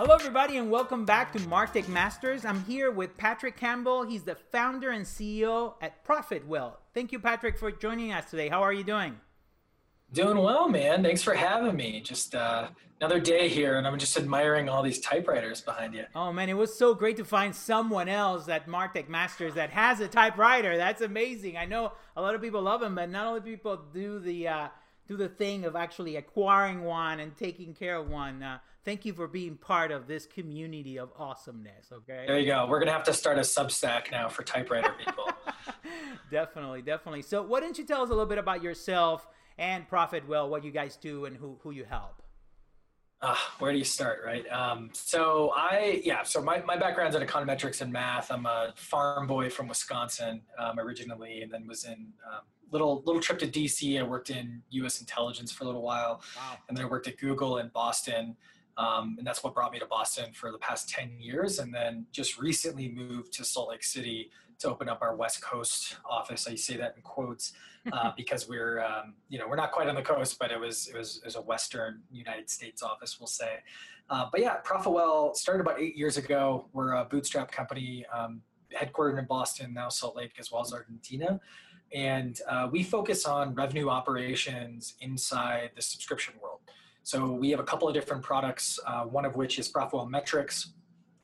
Hello, everybody, and welcome back to Martech Masters. I'm here with Patrick Campbell. He's the founder and CEO at ProfitWell. Thank you, Patrick, for joining us today. How are you doing? Doing well, man. Thanks for having me. Just uh, another day here, and I'm just admiring all these typewriters behind you. Oh man, it was so great to find someone else at Martech Masters that has a typewriter. That's amazing. I know a lot of people love them, but not all people do the uh, do the thing of actually acquiring one and taking care of one. Uh, thank you for being part of this community of awesomeness. Okay. There you go. We're gonna have to start a Substack now for typewriter people. definitely, definitely. So, why don't you tell us a little bit about yourself? and ProfitWell, what you guys do and who, who you help. Uh, where do you start, right? Um, so I, yeah, so my, my background's in econometrics and math. I'm a farm boy from Wisconsin um, originally, and then was in um, little little trip to DC. I worked in U.S. intelligence for a little while, wow. and then I worked at Google in Boston, um, and that's what brought me to Boston for the past ten years. And then just recently moved to Salt Lake City to open up our West Coast office. I say that in quotes uh, because we're, um, you know, we're not quite on the coast, but it was, it was, it was a Western United States office, we'll say. Uh, but yeah, ProfitWell started about eight years ago. We're a bootstrap company, um, headquartered in Boston, now Salt Lake, as well as Argentina. And uh, we focus on revenue operations inside the subscription world. So we have a couple of different products, uh, one of which is ProfitWell Metrics,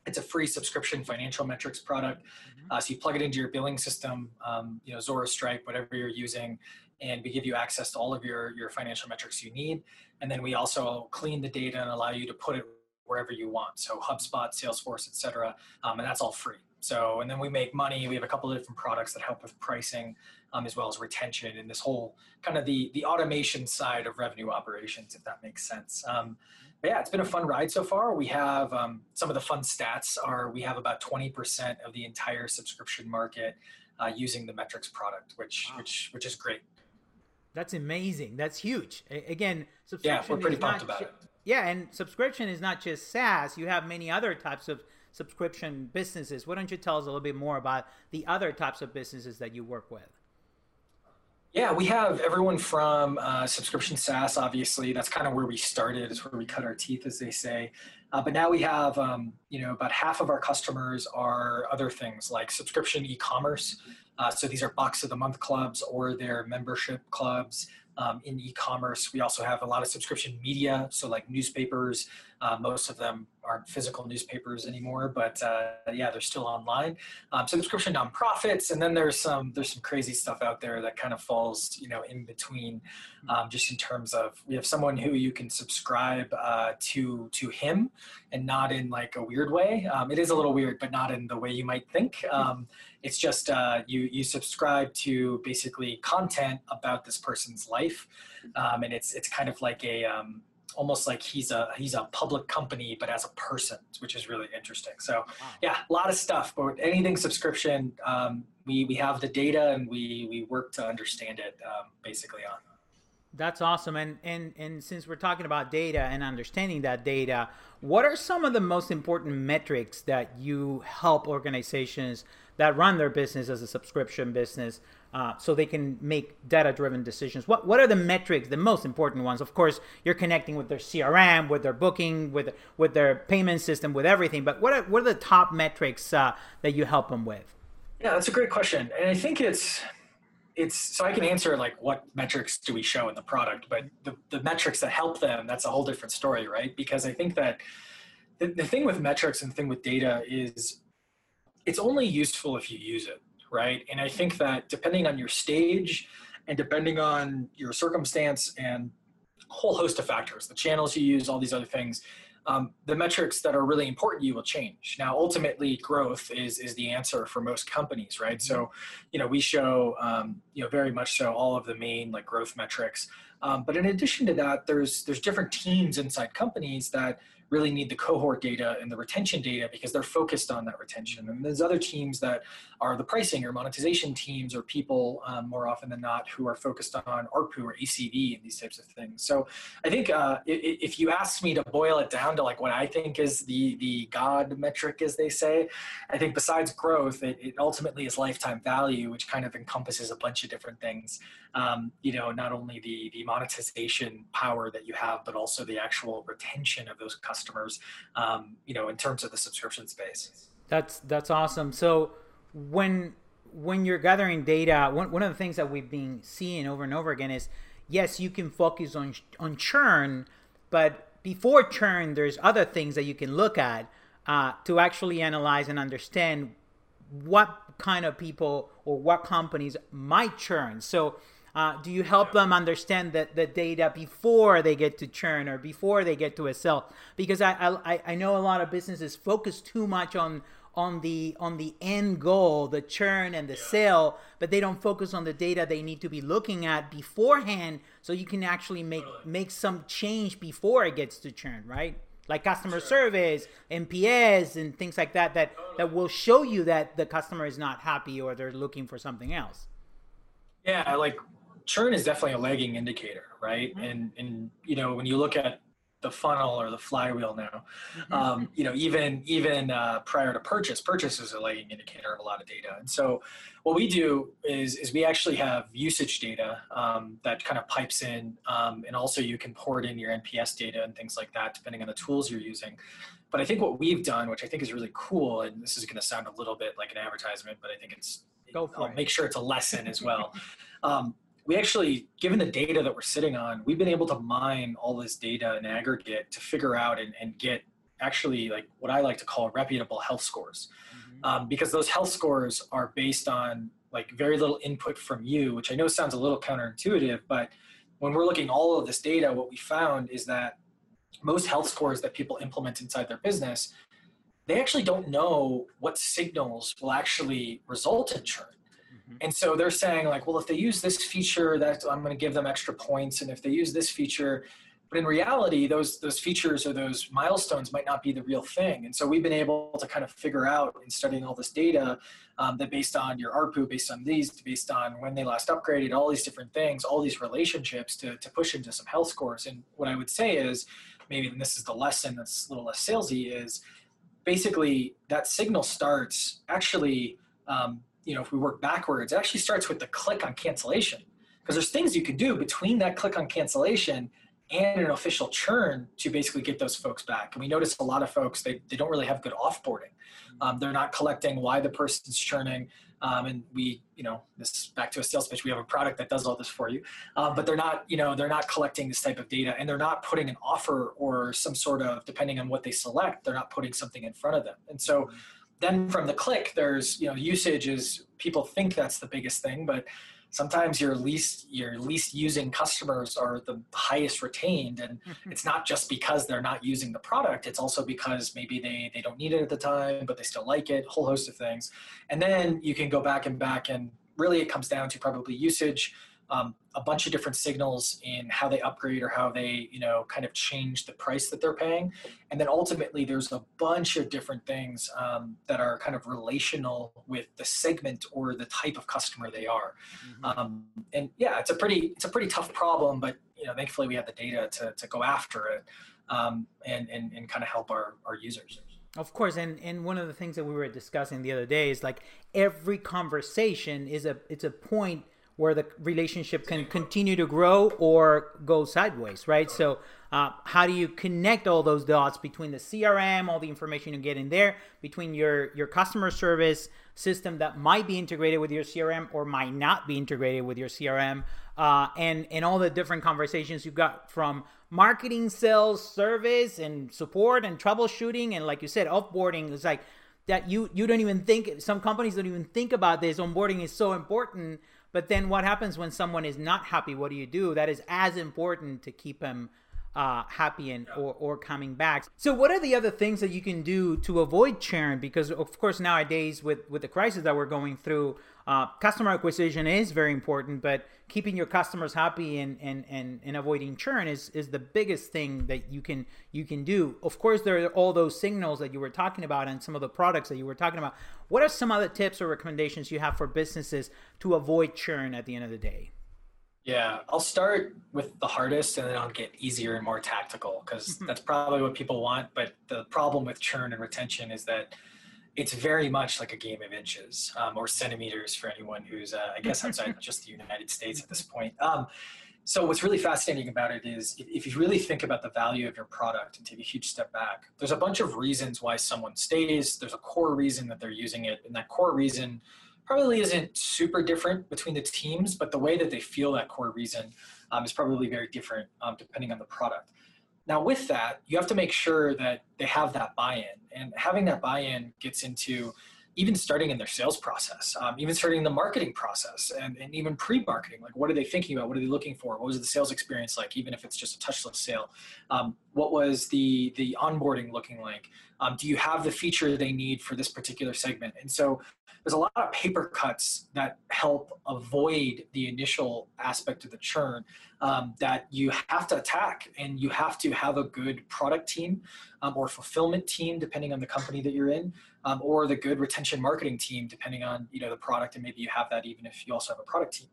it's a free subscription financial metrics product. Mm-hmm. Uh, so you plug it into your billing system, um, you know, Zuora, Stripe, whatever you're using, and we give you access to all of your, your financial metrics you need. And then we also clean the data and allow you to put it wherever you want. So HubSpot, Salesforce, et cetera, um, and that's all free. So, and then we make money. We have a couple of different products that help with pricing, um, as well as retention and this whole kind of the the automation side of revenue operations, if that makes sense. Um, yeah, it's been a fun ride so far. We have um, some of the fun stats are we have about 20% of the entire subscription market uh, using the metrics product, which wow. which which is great. That's amazing. That's huge. Again, subscription. Yeah, we're pretty pumped about it. Yeah, and subscription is not just SaaS. You have many other types of subscription businesses. Why don't you tell us a little bit more about the other types of businesses that you work with? Yeah, we have everyone from uh, subscription SaaS, obviously. That's kind of where we started. It's where we cut our teeth, as they say. Uh, but now we have, um, you know, about half of our customers are other things like subscription e-commerce. Uh, so these are box of the month clubs or their membership clubs um, in e-commerce. We also have a lot of subscription media, so like newspapers. Uh, most of them aren't physical newspapers anymore, but uh, yeah, they're still online. Um, subscription nonprofits, and then there's some there's some crazy stuff out there that kind of falls you know in between, um, just in terms of we have someone who you can subscribe uh, to to him, and not in like a weird way. Um, it is a little weird, but not in the way you might think. Um, it's just uh, you you subscribe to basically content about this person's life, um, and it's it's kind of like a um, almost like he's a he's a public company but as a person which is really interesting. So wow. yeah a lot of stuff but anything subscription um, we we have the data and we we work to understand it um, basically on. That's awesome. And and and since we're talking about data and understanding that data what are some of the most important metrics that you help organizations that run their business as a subscription business uh, so they can make data driven decisions. What what are the metrics the most important ones? Of course you're connecting with their crm with their booking with with their payment system with everything but what are, what are the top metrics uh, that you help them with? Yeah that's a great question and i think it's it's so I can answer like what metrics do we show in the product, but the, the metrics that help them, that's a whole different story, right? Because I think that the, the thing with metrics and the thing with data is it's only useful if you use it, right? And I think that depending on your stage and depending on your circumstance and a whole host of factors, the channels you use, all these other things, um, the metrics that are really important to you will change. Now, ultimately, growth is is the answer for most companies, right? So, you know, we show, um, you know, very much so all of the main like growth metrics. Um, but in addition to that, there's there's different teams inside companies that really need the cohort data and the retention data because they're focused on that retention. And there's other teams that are the pricing or monetization teams or people um, more often than not who are focused on ARPU or ACV and these types of things. So I think uh, if you ask me to boil it down to like what I think is the the God metric, as they say, I think besides growth, it, it ultimately is lifetime value, which kind of encompasses a bunch of different things. Um, you know, not only the the monetization power that you have, but also the actual retention of those customers. Um, you know, in terms of the subscription space. That's that's awesome. So when when you're gathering data, one, one of the things that we've been seeing over and over again is yes, you can focus on on churn, but before churn, there's other things that you can look at uh, to actually analyze and understand what kind of people or what companies might churn. So, uh, do you help them understand that the data before they get to churn or before they get to a sell? Because I, I I know a lot of businesses focus too much on on the on the end goal, the churn and the yeah. sale, but they don't focus on the data they need to be looking at beforehand, so you can actually make totally. make some change before it gets to churn, right? Like customer sure. service, NPS, and things like that that totally. that will show you that the customer is not happy or they're looking for something else. Yeah, like churn is definitely a lagging indicator, right? Mm-hmm. And and you know when you look at the funnel or the flywheel now. Mm-hmm. Um, you know, even even uh, prior to purchase, purchase is a lagging indicator of a lot of data. And so, what we do is is we actually have usage data um, that kind of pipes in, um, and also you can port in your NPS data and things like that, depending on the tools you're using. But I think what we've done, which I think is really cool, and this is going to sound a little bit like an advertisement, but I think it's Go for I'll it. make sure it's a lesson as well. We actually, given the data that we're sitting on, we've been able to mine all this data in aggregate to figure out and, and get actually like what I like to call reputable health scores. Mm-hmm. Um, because those health scores are based on like very little input from you, which I know sounds a little counterintuitive, but when we're looking all of this data, what we found is that most health scores that people implement inside their business, they actually don't know what signals will actually result in churn. Mm-hmm. And so they're saying like, well, if they use this feature, that I'm going to give them extra points, and if they use this feature, but in reality, those those features or those milestones might not be the real thing. And so we've been able to kind of figure out in studying all this data um, that based on your ARPU, based on these, based on when they last upgraded, all these different things, all these relationships to to push into some health scores. And what I would say is, maybe and this is the lesson that's a little less salesy is basically that signal starts actually um, you know, if we work backwards, it actually starts with the click on cancellation because there's things you can do between that click on cancellation and an official churn to basically get those folks back. And we notice a lot of folks, they, they don't really have good offboarding. Um, they're not collecting why the person's churning. Um, and we, you know, this back to a sales pitch, we have a product that does all this for you. Um, but they're not, you know, they're not collecting this type of data and they're not putting an offer or some sort of, depending on what they select, they're not putting something in front of them. And so then from the click, there's you know usage is people think that's the biggest thing, but sometimes your least your least using customers are the highest retained. And mm-hmm. it's not just because they're not using the product it's also because maybe they they don't need it at the time but they still like it whole host of things. And then you can go back and back and really it comes down to probably usage um, a bunch of different signals in how they upgrade or how they you know kind of change the price that they're paying. And then ultimately there's a bunch of different things um, that are kind of relational with the segment or the type of customer they are. Mm-hmm. um, and yeah it's a pretty it's a pretty tough problem but you know thankfully we have the data to, to go after it um, and, and and kind of help our our users. Of course, and, and one of the things that we were discussing the other day is like every conversation is a it's a point where the relationship can continue to grow or go sideways, right? So, uh, how do you connect all those dots between the CRM, all the information you get in there, between your your customer service system that might be integrated with your CRM or might not be integrated with your CRM, uh, and and all the different conversations you've got from marketing, sales, service, and support and troubleshooting, and like you said, offboarding is like that. You you don't even think some companies don't even think about this. Onboarding is so important but then what happens when someone is not happy? What do you do? That is as important to keep them uh, happy and or, or coming back. So, what are the other things that you can do to avoid churn? Because of course nowadays with with the crisis that we're going through, uh, customer acquisition is very important, but keeping your customers happy and, and, and, and avoiding churn is, is the biggest thing that you can you can do. Of course, there are all those signals that you were talking about and some of the products that you were talking about. What are some other tips or recommendations you have for businesses to avoid churn at the end of the day? Yeah, I'll start with the hardest and then I'll get easier and more tactical because mm-hmm. that's probably what people want. But the problem with churn and retention is that it's very much like a game of inches um, or centimeters for anyone who's, uh, I guess, outside just the United States at this point. Um, so what's really fascinating about it is if you really think about the value of your product and take a huge step back, there's a bunch of reasons why someone stays. There's a core reason that they're using it, and that core reason probably isn't super different between the teams, but the way that they feel that core reason um, is probably very different um, depending on the product. Now, with that, you have to make sure that they have that buy in, and having that buy in gets into even starting in their sales process, um, even starting in the marketing process, and, and even pre marketing. Like, what are they thinking about? What are they looking for? What was the sales experience like, even if it's just a touchless sale? Um, what was the, the onboarding looking like? Um, do you have the feature they need for this particular segment? And so there's a lot of paper cuts that help avoid the initial aspect of the churn um, that you have to attack and you have to have a good product team um, or fulfillment team depending on the company that you're in um, or the good retention marketing team depending on you know the product and maybe you have that even if you also have a product team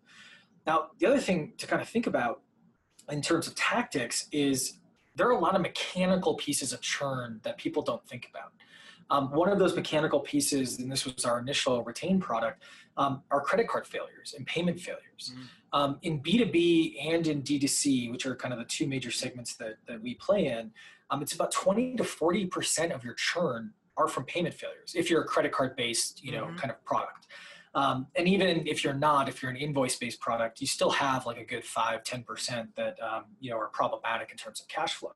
now the other thing to kind of think about in terms of tactics is there are a lot of mechanical pieces of churn that people don't think about um, one of those mechanical pieces, and this was our initial retained product, um, are credit card failures and payment failures. Mm. Um, in B2B and in D2C, which are kind of the two major segments that, that we play in, um, it's about 20 to 40% of your churn are from payment failures if you're a credit card based you know mm-hmm. kind of product um, and even if you're not if you're an invoice based product you still have like a good 5 10% that um, you know are problematic in terms of cash flow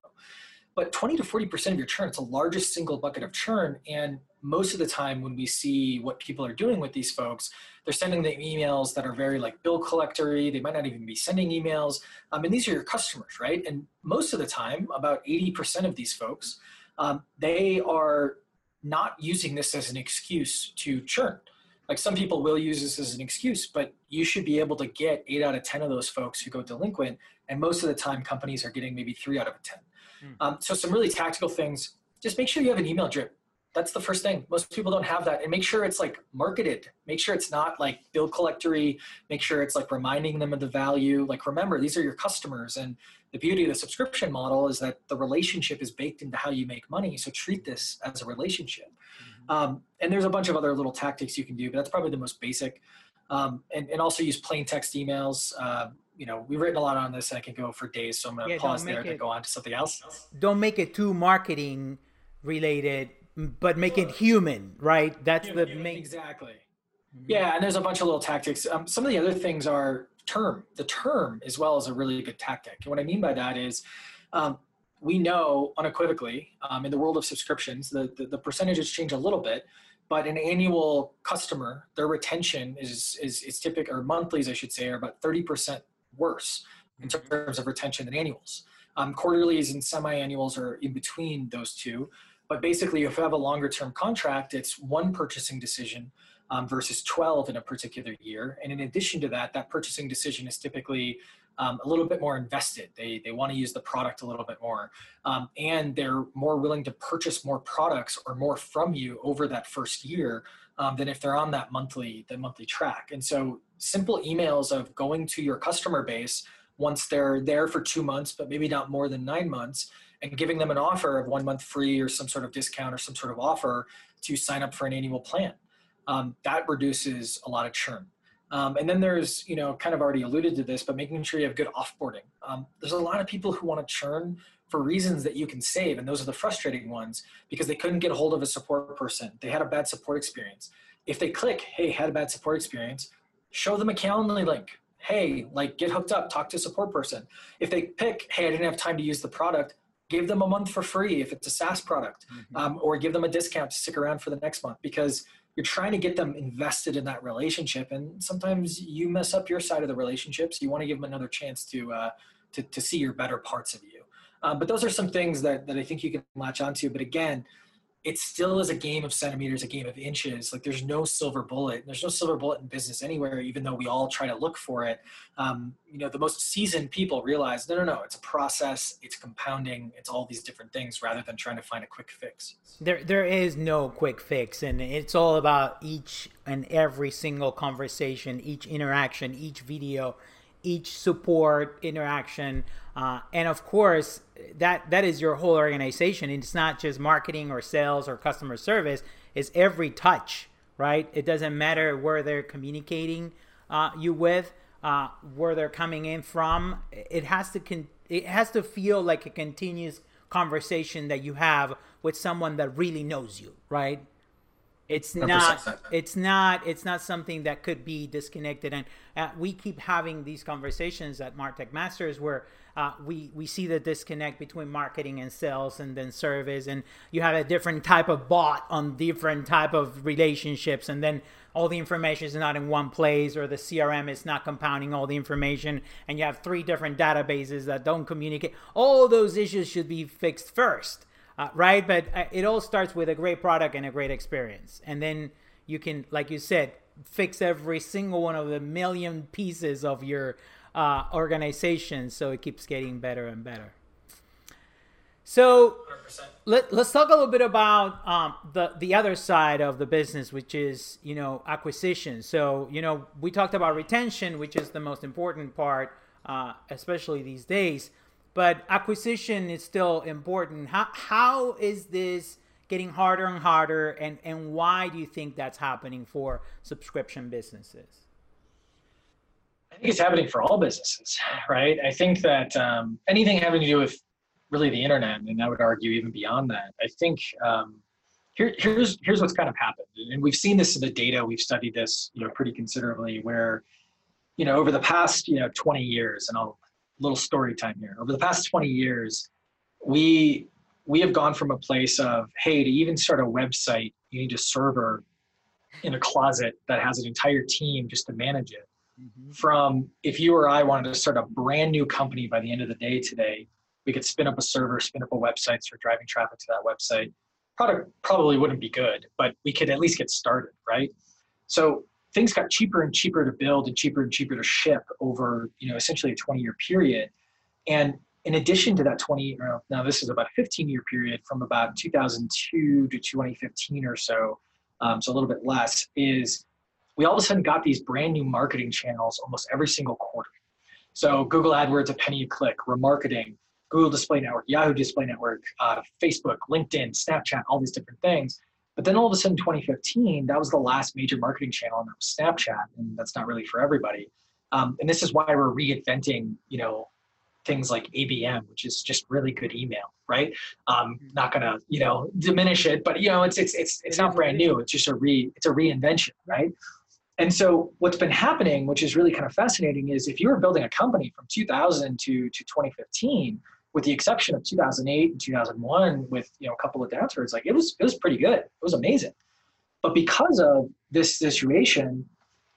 but 20 to 40% of your churn, it's the largest single bucket of churn. And most of the time when we see what people are doing with these folks, they're sending the emails that are very like bill collectory. They might not even be sending emails. Um, and these are your customers, right? And most of the time, about 80% of these folks, um, they are not using this as an excuse to churn. Like some people will use this as an excuse, but you should be able to get eight out of 10 of those folks who go delinquent. And most of the time, companies are getting maybe three out of 10. Mm. Um, so some really tactical things. Just make sure you have an email drip. That's the first thing. Most people don't have that, and make sure it's like marketed. Make sure it's not like bill collectory. Make sure it's like reminding them of the value. Like remember, these are your customers, and the beauty of the subscription model is that the relationship is baked into how you make money. So treat this as a relationship. Mm-hmm. Um, and there's a bunch of other little tactics you can do, but that's probably the most basic. Um, and, and also use plain text emails. Uh, you know, we've written a lot on this. I can go for days, so I'm going to yeah, pause there it, to go on to something else. Don't make it too marketing related, but make it human, right? That's human, the human, main. Exactly. Mm-hmm. Yeah, and there's a bunch of little tactics. Um, some of the other things are term. The term as well is a really good tactic. And what I mean by that is, um, we know unequivocally um, in the world of subscriptions, the, the, the percentages change a little bit, but an annual customer, their retention is is, is typical, or monthlies, I should say, are about 30% worse in mm-hmm. terms of retention than annuals. Um, quarterlies and semi-annuals are in between those two. But basically, if you have a longer term contract, it's one purchasing decision um, versus 12 in a particular year. And in addition to that, that purchasing decision is typically um, a little bit more invested. They, they want to use the product a little bit more. Um, and they're more willing to purchase more products or more from you over that first year um, than if they're on that monthly, the monthly track. And so simple emails of going to your customer base once they're there for two months, but maybe not more than nine months, and giving them an offer of one month free or some sort of discount or some sort of offer to sign up for an annual plan. Um, that reduces a lot of churn. Um, and then there's, you know, kind of already alluded to this, but making sure you have good offboarding. Um, there's a lot of people who want to churn for reasons that you can save, and those are the frustrating ones because they couldn't get a hold of a support person. They had a bad support experience. If they click, hey, had a bad support experience, show them a Calendly link. Hey, like get hooked up, talk to a support person. If they pick, hey, I didn't have time to use the product, give them a month for free if it's a SaaS product, mm-hmm. um, or give them a discount to stick around for the next month because you're trying to get them invested in that relationship. And sometimes you mess up your side of the relationship so You want to give them another chance to, uh, to, to see your better parts of you. Uh, but those are some things that, that I think you can latch onto. But again, it still is a game of centimeters, a game of inches. Like there's no silver bullet. There's no silver bullet in business anywhere, even though we all try to look for it. Um, you know, the most seasoned people realize, no, no, no, it's a process. It's compounding. It's all these different things rather than trying to find a quick fix. There, there is no quick fix, and it's all about each and every single conversation, each interaction, each video, each support interaction uh, and of course that that is your whole organization. It's not just marketing or sales or customer service. It's every touch right? It doesn't matter where they're communicating uh, you with uh, where they're coming in from. It has to con- it has to feel like a continuous conversation that you have with someone that really knows you right? It's 100%. not it's not it's not something that could be disconnected. And uh, we keep having these conversations at martech masters where uh, we we see the disconnect between marketing and sales and then service and you have a different type of bot on different type of relationships and then all the information is not in one place or the crm is not compounding all the information and you have three different databases that don't communicate all those issues should be fixed first uh, right? But uh, it all starts with a great product and a great experience, and then you can, like you said, fix every single one of the million pieces of your uh, organization so it keeps getting better and better. So let, us talk a little bit about um, the the other side of the business, which is you know acquisition. So you know we talked about retention, which is the most important part, uh, especially these days but acquisition is still important. How how is this getting harder and harder, and and why do you think that's happening for subscription businesses? I think it's happening for all businesses, right? I think that um, anything having to do with really the internet, and I would argue even beyond that, I think um, here, here's here's what's kind of happened, and we've seen this in the data. We've studied this, you know, pretty considerably. Where, you know, over the past you know 20 years, and I'll little story time here. Over the past 20 years, we we have gone from a place of hey, to even start a website, you need a server in a closet that has an entire team just to manage it. Mm-hmm. From if you or I wanted to start a brand new company by the end of the day today, we could spin up a server, spin up a website, start driving traffic to that website. Product probably wouldn't be good, but we could at least get started, right? So things got cheaper and cheaper to build and cheaper and cheaper to ship over you know essentially a 20 year period and in addition to that 20 now this is about a 15 year period from about 2002 to 2015 or so um, so a little bit less is we all of a sudden got these brand new marketing channels almost every single quarter so google adwords a penny a click remarketing google display network yahoo display network uh, facebook linkedin snapchat all these different things but then all of a sudden, 2015, that was the last major marketing channel, and that was Snapchat, and that's not really for everybody. Um, and this is why we're reinventing, you know, things like ABM, which is just really good email, right? Um, not gonna, you know, diminish it, but you know, it's it's it's it's not brand new. It's just a re it's a reinvention, right? And so what's been happening, which is really kind of fascinating, is if you were building a company from 2000 to to 2015 with the exception of 2008 and 2001 with you know a couple of downturns like it was it was pretty good. It was amazing. But because of this situation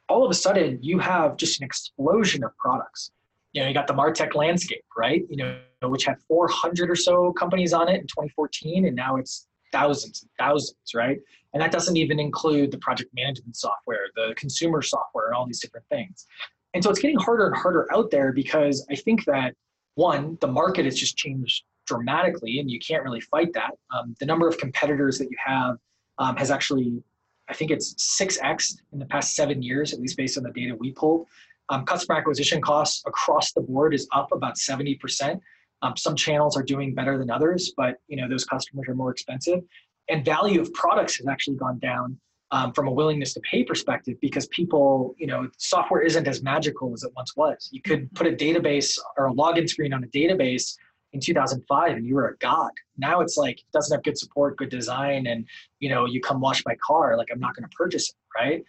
all of a sudden you have just an explosion of products. You know you got the martech landscape right? You know which had 400 or so companies on it in 2014 and now it's thousands and thousands right and that doesn't even include the project management software the consumer software and all these different things and so it's getting harder and harder out there because i think that one, the market has just changed dramatically, and you can't really fight that. Um, the number of competitors that you have um, has actually, I think it's 6x in the past seven years, at least based on the data we pulled. Um, customer acquisition costs across the board is up about 70%. Um, some channels are doing better than others, but you know those customers are more expensive. And value of products has actually gone down um, from a willingness to pay perspective because people, you know, software isn't as magical as it once was. You could put a database or a login screen on a database in 2005 and you were a god. Now it's like it doesn't have good support, good design, and you know, you come wash my car, like I'm not going to purchase it, right?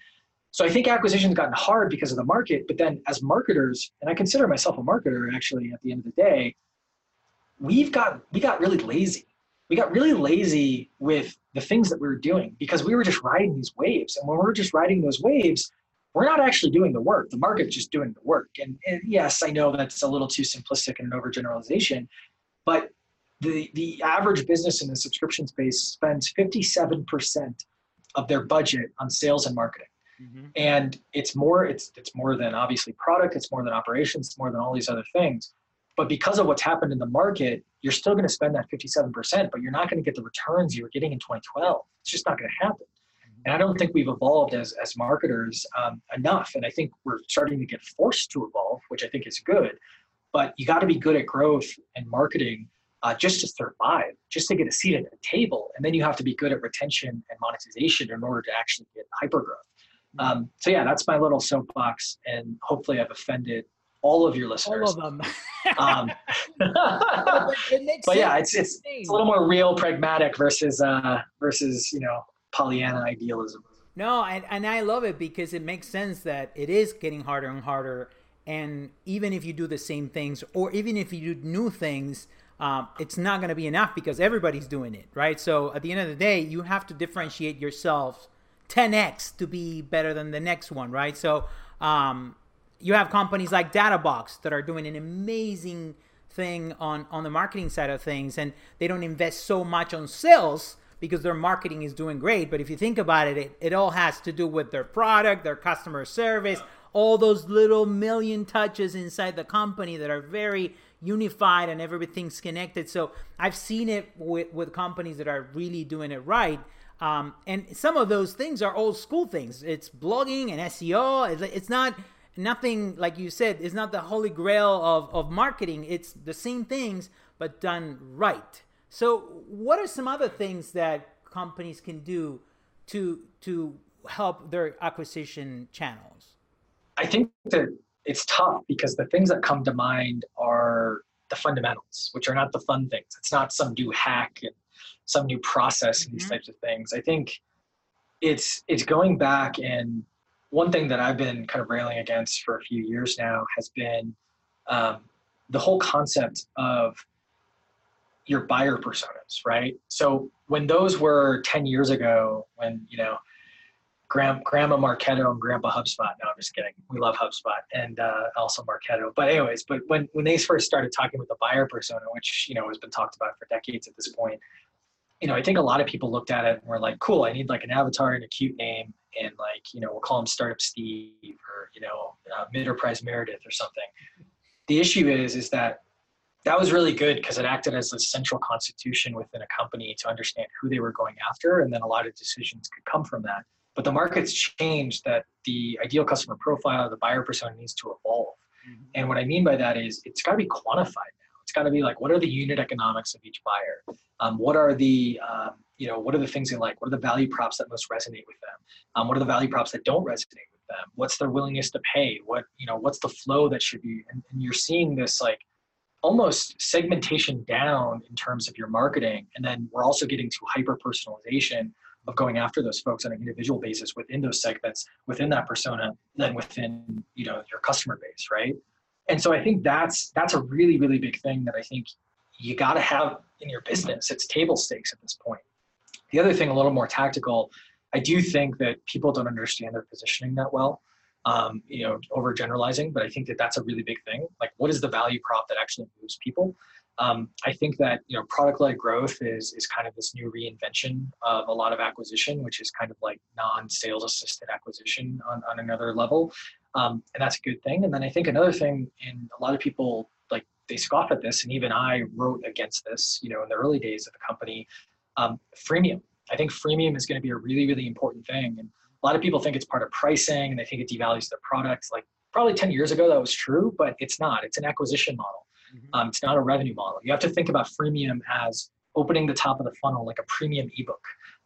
So I think acquisition's gotten hard because of the market. But then as marketers, and I consider myself a marketer actually at the end of the day, we've got we got really lazy we got really lazy with the things that we were doing because we were just riding these waves. And when we're just riding those waves, we're not actually doing the work. The market's just doing the work. And, and yes, I know that's a little too simplistic and an overgeneralization, but the the average business in the subscription space spends 57% of their budget on sales and marketing. Mm-hmm. And it's more it's it's more than obviously product, it's more than operations, it's more than all these other things. But because of what's happened in the market, you're still going to spend that 57%, but you're not going to get the returns you were getting in 2012. It's just not going to happen. Mm-hmm. And I don't think we've evolved as, as marketers um, enough. And I think we're starting to get forced to evolve, which I think is good. But you got to be good at growth and marketing uh, just to survive, just to get a seat at the table. And then you have to be good at retention and monetization in order to actually get hyper growth. Mm-hmm. Um, so yeah, that's my little soapbox, and hopefully I've offended all of your listeners. All of them. um, but yeah, it's, it's, it's a little more real, pragmatic versus uh, versus you know Pollyanna idealism. No, and, and I love it because it makes sense that it is getting harder and harder. And even if you do the same things, or even if you do new things, um, it's not going to be enough because everybody's doing it, right? So at the end of the day, you have to differentiate yourself 10x to be better than the next one, right? So um, you have companies like Databox that are doing an amazing thing on on the marketing side of things, and they don't invest so much on sales because their marketing is doing great. But if you think about it, it, it all has to do with their product, their customer service, all those little million touches inside the company that are very unified and everything's connected. So I've seen it with, with companies that are really doing it right. Um, and some of those things are old school things. It's blogging and SEO. It's not nothing like you said. It's not the holy grail of, of marketing. It's the same things but done right. So, what are some other things that companies can do to to help their acquisition channels? I think that it's tough because the things that come to mind are the fundamentals, which are not the fun things. It's not some new hack and some new process and these mm-hmm. types of things. I think it's it's going back and one thing that I've been kind of railing against for a few years now has been um, the whole concept of your buyer personas, right? So when those were 10 years ago, when, you know, Gram, Grandma Marketo and Grandpa HubSpot. No, I'm just kidding. We love HubSpot and uh, also Marketo. But anyways, but when when they first started talking with the buyer persona, which you know has been talked about for decades at this point, you know, I think a lot of people looked at it and were like, "Cool, I need like an avatar and a cute name, and like you know, we'll call him Startup Steve or you know, uh, Enterprise Meredith or something." The issue is, is that that was really good because it acted as a central constitution within a company to understand who they were going after, and then a lot of decisions could come from that. But the market's changed that the ideal customer profile, the buyer persona needs to evolve. Mm-hmm. And what I mean by that is it's got to be quantified. It's got to be like, what are the unit economics of each buyer? Um, what are the um, you know what are the things they like? What are the value props that most resonate with them? Um, what are the value props that don't resonate with them? What's their willingness to pay? What you know what's the flow that should be? And, and you're seeing this like almost segmentation down in terms of your marketing, and then we're also getting to hyper personalization of going after those folks on an individual basis within those segments, within that persona, then within you know your customer base, right? And so I think that's that's a really really big thing that I think you got to have in your business. It's table stakes at this point. The other thing, a little more tactical, I do think that people don't understand their positioning that well. Um, you know, overgeneralizing, but I think that that's a really big thing. Like, what is the value prop that actually moves people? Um, I think that you know product-led growth is is kind of this new reinvention of a lot of acquisition, which is kind of like non-sales assisted acquisition on, on another level, um, and that's a good thing. And then I think another thing, and a lot of people like they scoff at this, and even I wrote against this, you know, in the early days of the company. Um, freemium. I think freemium is going to be a really really important thing, and a lot of people think it's part of pricing, and they think it devalues their product. Like probably 10 years ago that was true, but it's not. It's an acquisition model. Mm-hmm. Um, it's not a revenue model. You have to think about freemium as opening the top of the funnel like a premium ebook.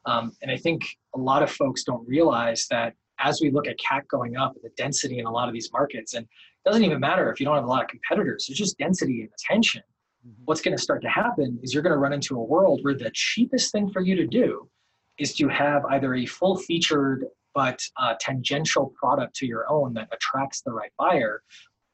Um, and I think a lot of folks don't realize that as we look at CAC going up, and the density in a lot of these markets, and it doesn't even matter if you don't have a lot of competitors, it's just density and attention. Mm-hmm. What's going to start to happen is you're going to run into a world where the cheapest thing for you to do is to have either a full featured but uh, tangential product to your own that attracts the right buyer,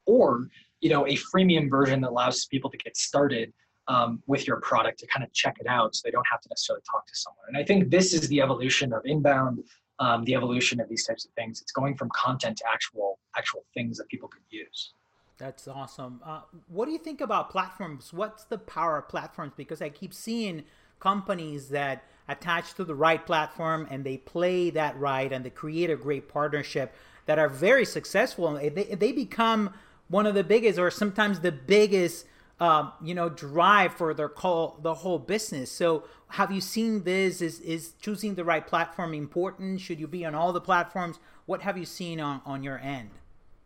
or you know a freemium version that allows people to get started um, with your product to kind of check it out so they don't have to necessarily talk to someone and i think this is the evolution of inbound um, the evolution of these types of things it's going from content to actual actual things that people could use That's awesome. Uh, what do you think about platforms? What's the power of platforms? Because I keep seeing companies that attach to the right platform and they play that right and they create a great partnership that are very successful. They, they become one of the biggest or sometimes the biggest um, you know drive for their call the whole business. So have you seen this? Is is choosing the right platform important? Should you be on all the platforms? What have you seen on on your end?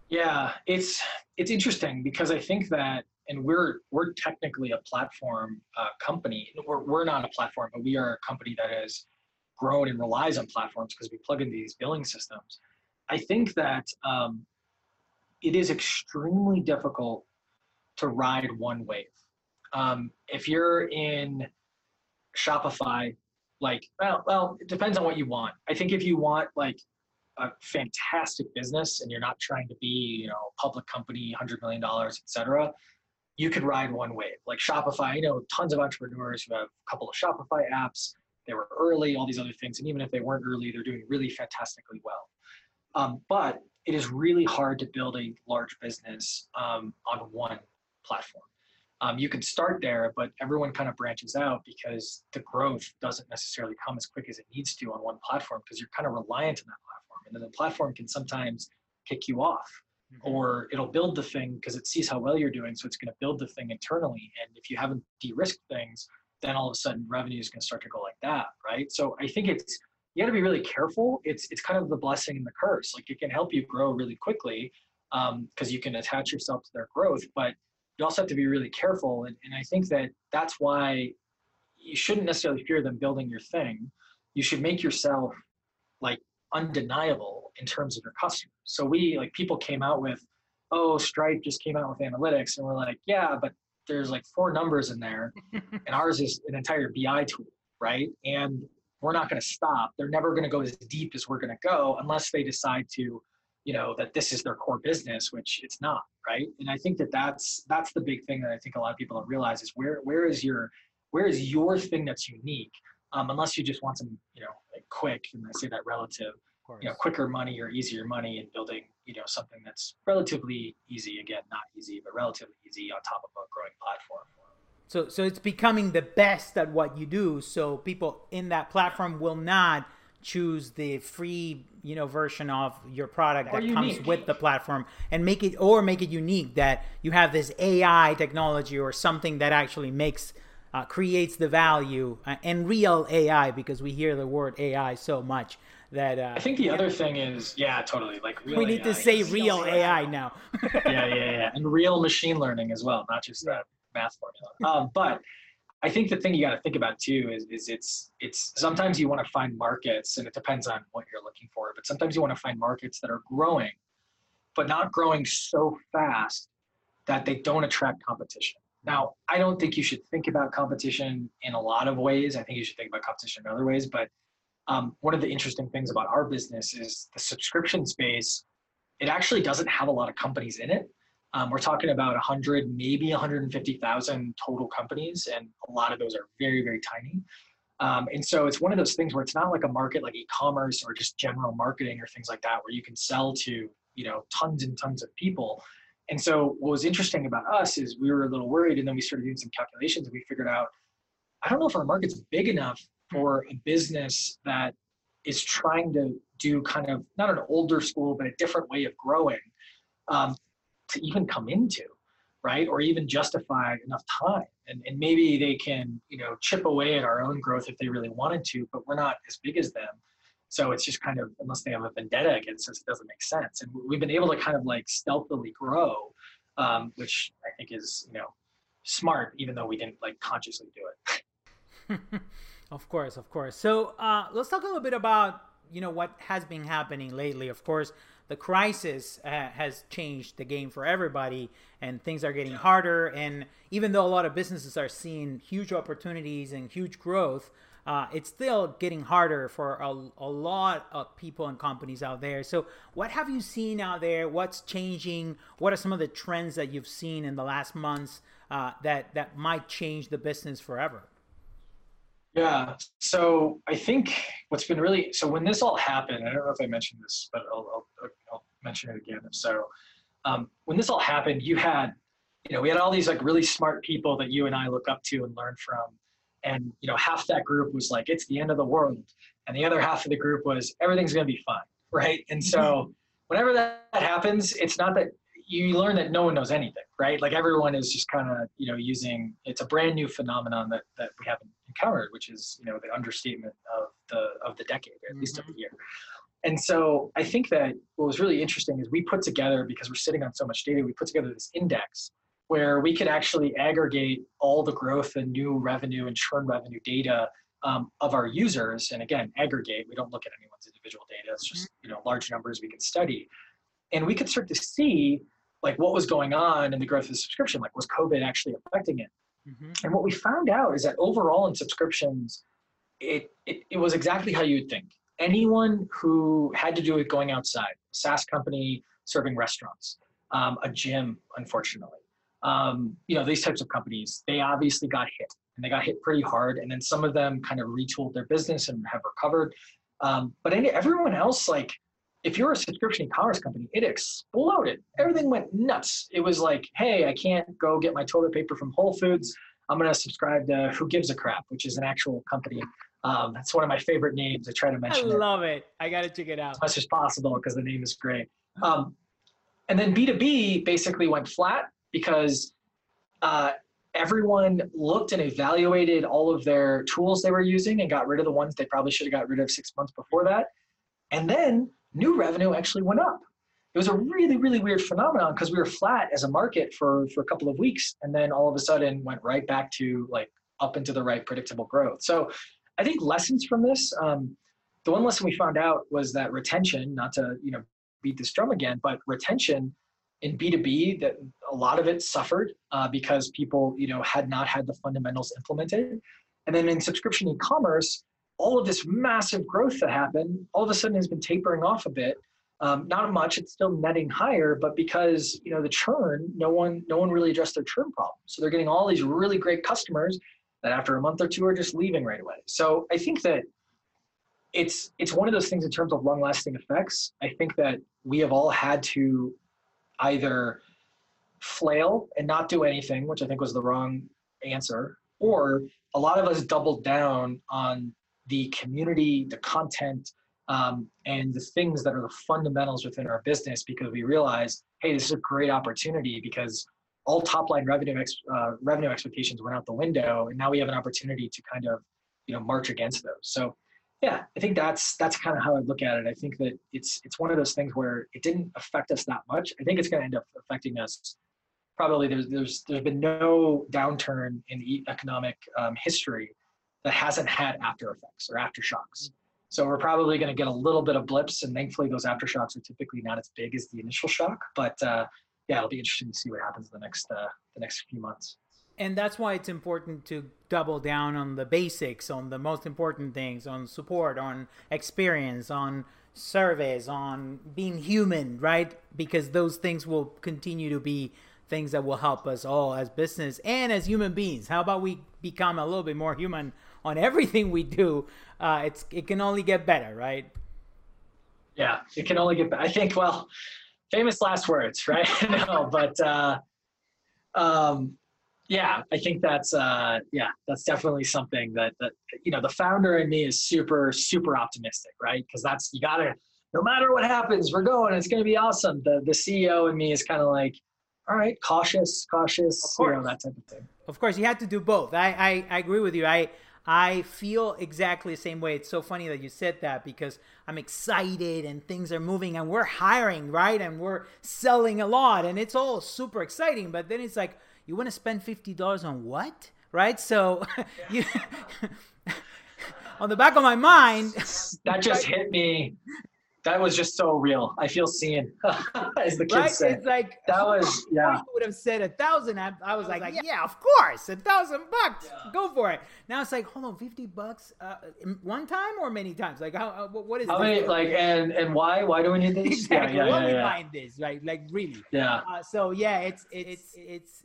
Yeah it's it's interesting because i think that and we're we're technically a platform uh, company. We're, we're not a platform but we are a company that has grown and relies on platforms because we plug into these billing systems. I think that um, it is extremely difficult to ride one wave. Um, if you're in Shopify, like, well, well, it depends on what you want. I think if you want like a fantastic business and you're not trying to be, you know, public company, hundred million dollars, etc., you could ride one wave. Like Shopify, I know tons of entrepreneurs who have a couple of Shopify apps. They were early, all these other things, and even if they weren't early, they're doing really fantastically well. Um, but it is really hard to build a large business um, on one platform. Um, you can start there, but everyone kind of branches out because the growth doesn't necessarily come as quick as it needs to on one platform because you're kind of reliant on that platform. And then the platform can sometimes kick you off mm-hmm. or it'll build the thing because it sees how well you're doing. So it's going to build the thing internally. And if you haven't de risked things, then all of a sudden revenue is going to start to go like that. Right. So I think it's, you got to be really careful. It's, it's kind of the blessing and the curse. Like it can help you grow really quickly because um, you can attach yourself to their growth, but you also have to be really careful. And, and I think that that's why you shouldn't necessarily fear them building your thing. You should make yourself like undeniable in terms of your customers. So we like people came out with, oh, Stripe just came out with analytics, and we're like, yeah, but there's like four numbers in there, and ours is an entire BI tool, right? And we're not going to stop. They're never going to go as deep as we're going to go unless they decide to you know that this is their core business which it's not right? And i think that that's that's the big thing that i think a lot of people don't realize is where where is your where is your thing that's unique? Um, unless you just want some you know like quick and i say that relative you know quicker money or easier money and building you know something that's relatively easy again not easy but relatively easy on top of a growing platform. So so it's becoming the best at what you do so people in that platform will not choose the free you know version of your product that comes with the platform and make it or make it unique that you have this AI technology or something that actually makes uh, creates the value uh, and real AI because we hear the word AI so much that uh, I think the other thing is yeah totally like we need AI. to say real AI, AI now. yeah yeah yeah and real machine learning as well not just that math formula. Um, but I think the thing you got to think about too is, is it's it's sometimes you want to find markets and it depends on what you're looking for, but sometimes you want to find markets that are growing, but not growing so fast that they don't attract competition. Now, I don't think you should think about competition in a lot of ways. I think you should think about competition in other ways. But um, one of the interesting things about our business is the subscription space. It actually doesn't have a lot of companies in it. Um, we're talking about 100, maybe 150,000 total companies, and a lot of those are very, very tiny. Um, and so it's one of those things where it's not like a market like e-commerce or just general marketing or things like that, where you can sell to you know tons and tons of people. And so what was interesting about us is we were a little worried, and then we started doing some calculations, and we figured out I don't know if our market's big enough for a business that is trying to do kind of not an older school, but a different way of growing. Um, to even come into right? Or even justify enough time. And, and maybe they can you know chip away at our own growth if they really wanted to but we're not as big as them. So it's just kind of unless they have a vendetta against us it doesn't make sense. And we've been able to kind of like stealthily grow um, which i think is you know smart even though we didn't like consciously do it. Of course of course. So uh, let's talk a little bit about you know what has been happening lately. Of course the crisis uh, has changed the game for everybody and things are getting harder and even though a lot of businesses are seeing huge opportunities and huge growth uh, it's still getting harder for a, a lot of people and companies out there. So what have you seen out there? What's changing? What are some of the trends that you've seen in the last months uh, that that might change the business forever yeah. So I think what's been really so when this all happened, I don't know if I mentioned this, but I'll, I'll, I'll mention it again. So um, when this all happened, you had, you know, we had all these like really smart people that you and I look up to and learn from. And, you know, half that group was like, it's the end of the world. And the other half of the group was, everything's going to be fine. Right. And so mm-hmm. whenever that happens, it's not that you learn that no one knows anything, right? Like everyone is just kind of, you know, using, it's a brand new phenomenon that, that we haven't encountered, which is, you know, the understatement of the, of the decade, at mm-hmm. least of the year. And so I think that what was really interesting is we put together, because we're sitting on so much data, we put together this index where we could actually aggregate all the growth and new revenue and churn revenue data um, of our users. And again, aggregate, we don't look at anyone's individual data. It's just, you know, large numbers we can study. And we could start to see like what was going on in the growth of the subscription. Like was COVID actually affecting it? Mm-hmm. And what we found out is that overall in subscriptions, it, it, it was exactly how you would think anyone who had to do with going outside, a SaaS company serving restaurants, um, a gym, unfortunately. Um, you know, these types of companies, they obviously got hit and they got hit pretty hard. And then some of them kind of retooled their business and have recovered. Um, but everyone else, like, if you're a subscription e-commerce company, it exploded. Everything went nuts. It was like, hey, I can't go get my toilet paper from Whole Foods. I'm going to subscribe to Who Gives a Crap, which is an actual company um, that's one of my favorite names. I try to mention. I love it. it. I got to check it out as much as possible because the name is great. Um, and then B2B basically went flat because uh, everyone looked and evaluated all of their tools they were using and got rid of the ones they probably should have got rid of six months before that. And then new revenue actually went up. It was a really, really weird phenomenon because we were flat as a market for, for a couple of weeks and then all of a sudden went right back to like up into the right predictable growth. So I think lessons from this. Um, the one lesson we found out was that retention, not to you know beat this drum again, but retention in B2B that a lot of it suffered uh, because people you know had not had the fundamentals implemented. And then in subscription e-commerce, all of this massive growth that happened all of a sudden has been tapering off a bit. Um, not much, it's still netting higher, but because you know the churn, no one no one really addressed their churn problem. So they're getting all these really great customers that after a month or two are just leaving right away. So I think that it's it's one of those things in terms of long lasting effects. I think that we have all had to either flail and not do anything, which I think was the wrong answer, or a lot of us doubled down on the community, the content, um, and the things that are the fundamentals within our business because we realized, hey, this is a great opportunity because all top line revenue ex, uh, revenue expectations went out the window, and now we have an opportunity to kind of you know march against those. So yeah, I think that's that's kind of how I look at it. I think that it's it's one of those things where it didn't affect us that much. I think it's going to end up affecting us. Probably there's there's there's been no downturn in the economic um, history that hasn't had after effects or aftershocks. So we're probably going to get a little bit of blips, and thankfully those aftershocks are typically not as big as the initial shock. But uh, yeah, it'll be interesting to see what happens in the next uh, the next few months. And that's why it's important to double down on the basics, on the most important things, on support, on experience, on surveys, on being human, right? Because those things will continue to be things that will help us all as business and as human beings. How about we become a little bit more human on everything we do? Uh, it's it can only get better, right? Yeah, it can only get better. I think. Well, famous last words, right? no, but uh, um, yeah, I think that's uh, yeah, that's definitely something that that you know the founder in me is super super optimistic, right? Because that's you gotta no matter what happens, we're going. It's gonna be awesome. The the CEO in me is kind of like, all right, cautious, cautious, you know that type of thing. Of course, you have to do both. I, I, I agree with you. I I feel exactly the same way. It's so funny that you said that because I'm excited and things are moving and we're hiring, right? And we're selling a lot and it's all super exciting. But then it's like, you want to spend $50 on what? Right? So, you, on the back of my mind, that just hit me that was just so real. I feel seen, as the kids right? say. It's like that was yeah. would have said a thousand. I, I was, I was like, like yeah. yeah. of course, a thousand bucks, yeah. go for it. Now it's like, hold on, fifty bucks, uh, one time or many times? Like, how? Uh, what is? How many? Like, and and why? Why do we need this? Exactly. Yeah, yeah, what yeah, yeah. this? Right? Like, really? Yeah. Uh, so yeah, it's it's it's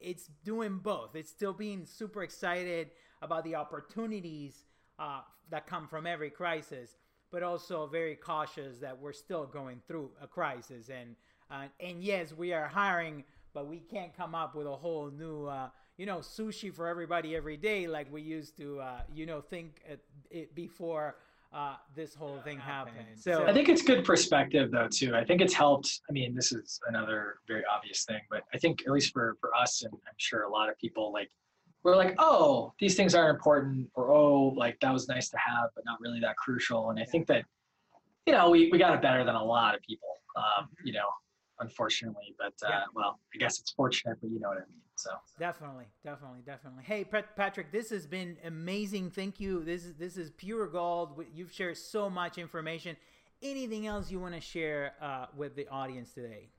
it's doing both. It's still being super excited about the opportunities uh, that come from every crisis but also very cautious that we're still going through a crisis and Uh, and yes, we are hiring, but we can't come up with a whole new, uh, you know, sushi for everybody every day like we used to, uh, you know, think it before uh, this whole thing happened. So I think it's good perspective though too. I think it's helped. I mean, this is another very obvious thing, but I think at least for for us and I'm sure a lot of people like we're like, oh, these things aren't important, or oh, like that was nice to have, but not really that crucial. And I think that you know we we got it better than a lot of people. Um, you know, unfortunately. But uh, yeah. well, I guess it's fortunate, but you know what I mean. So definitely, definitely, definitely. Hey, Patrick, this has been amazing. Thank you. This is this is pure gold. You've shared so much information. Anything else you want to share uh, with the audience today?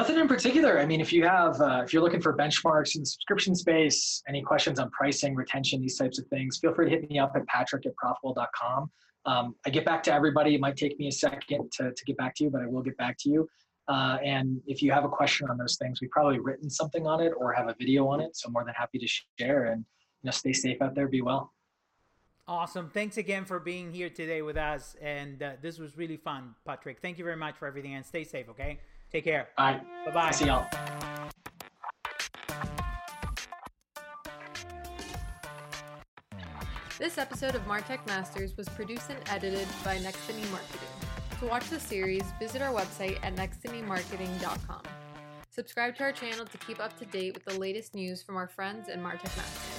Nothing in particular. I mean, if you have, uh, if you're looking for benchmarks in the subscription space, any questions on pricing, retention, these types of things, feel free to hit me up at patrick at profitwell.com. Um, I get back to everybody. It might take me a second to, to get back to you, but I will get back to you. Uh, and if you have a question on those things, we've probably written something on it or have a video on it. So more than happy to share and you know stay safe out there. Be well. Awesome. Thanks again for being here today with us. And uh, this was really fun, Patrick. Thank you very much for everything and stay safe, okay? Take care. All right. Bye bye. See y'all. This episode of Martech Masters was produced and edited by Next to Me Marketing. To watch the series, visit our website at nexttomemarketing.com. Subscribe to our channel to keep up to date with the latest news from our friends and Martech Masters.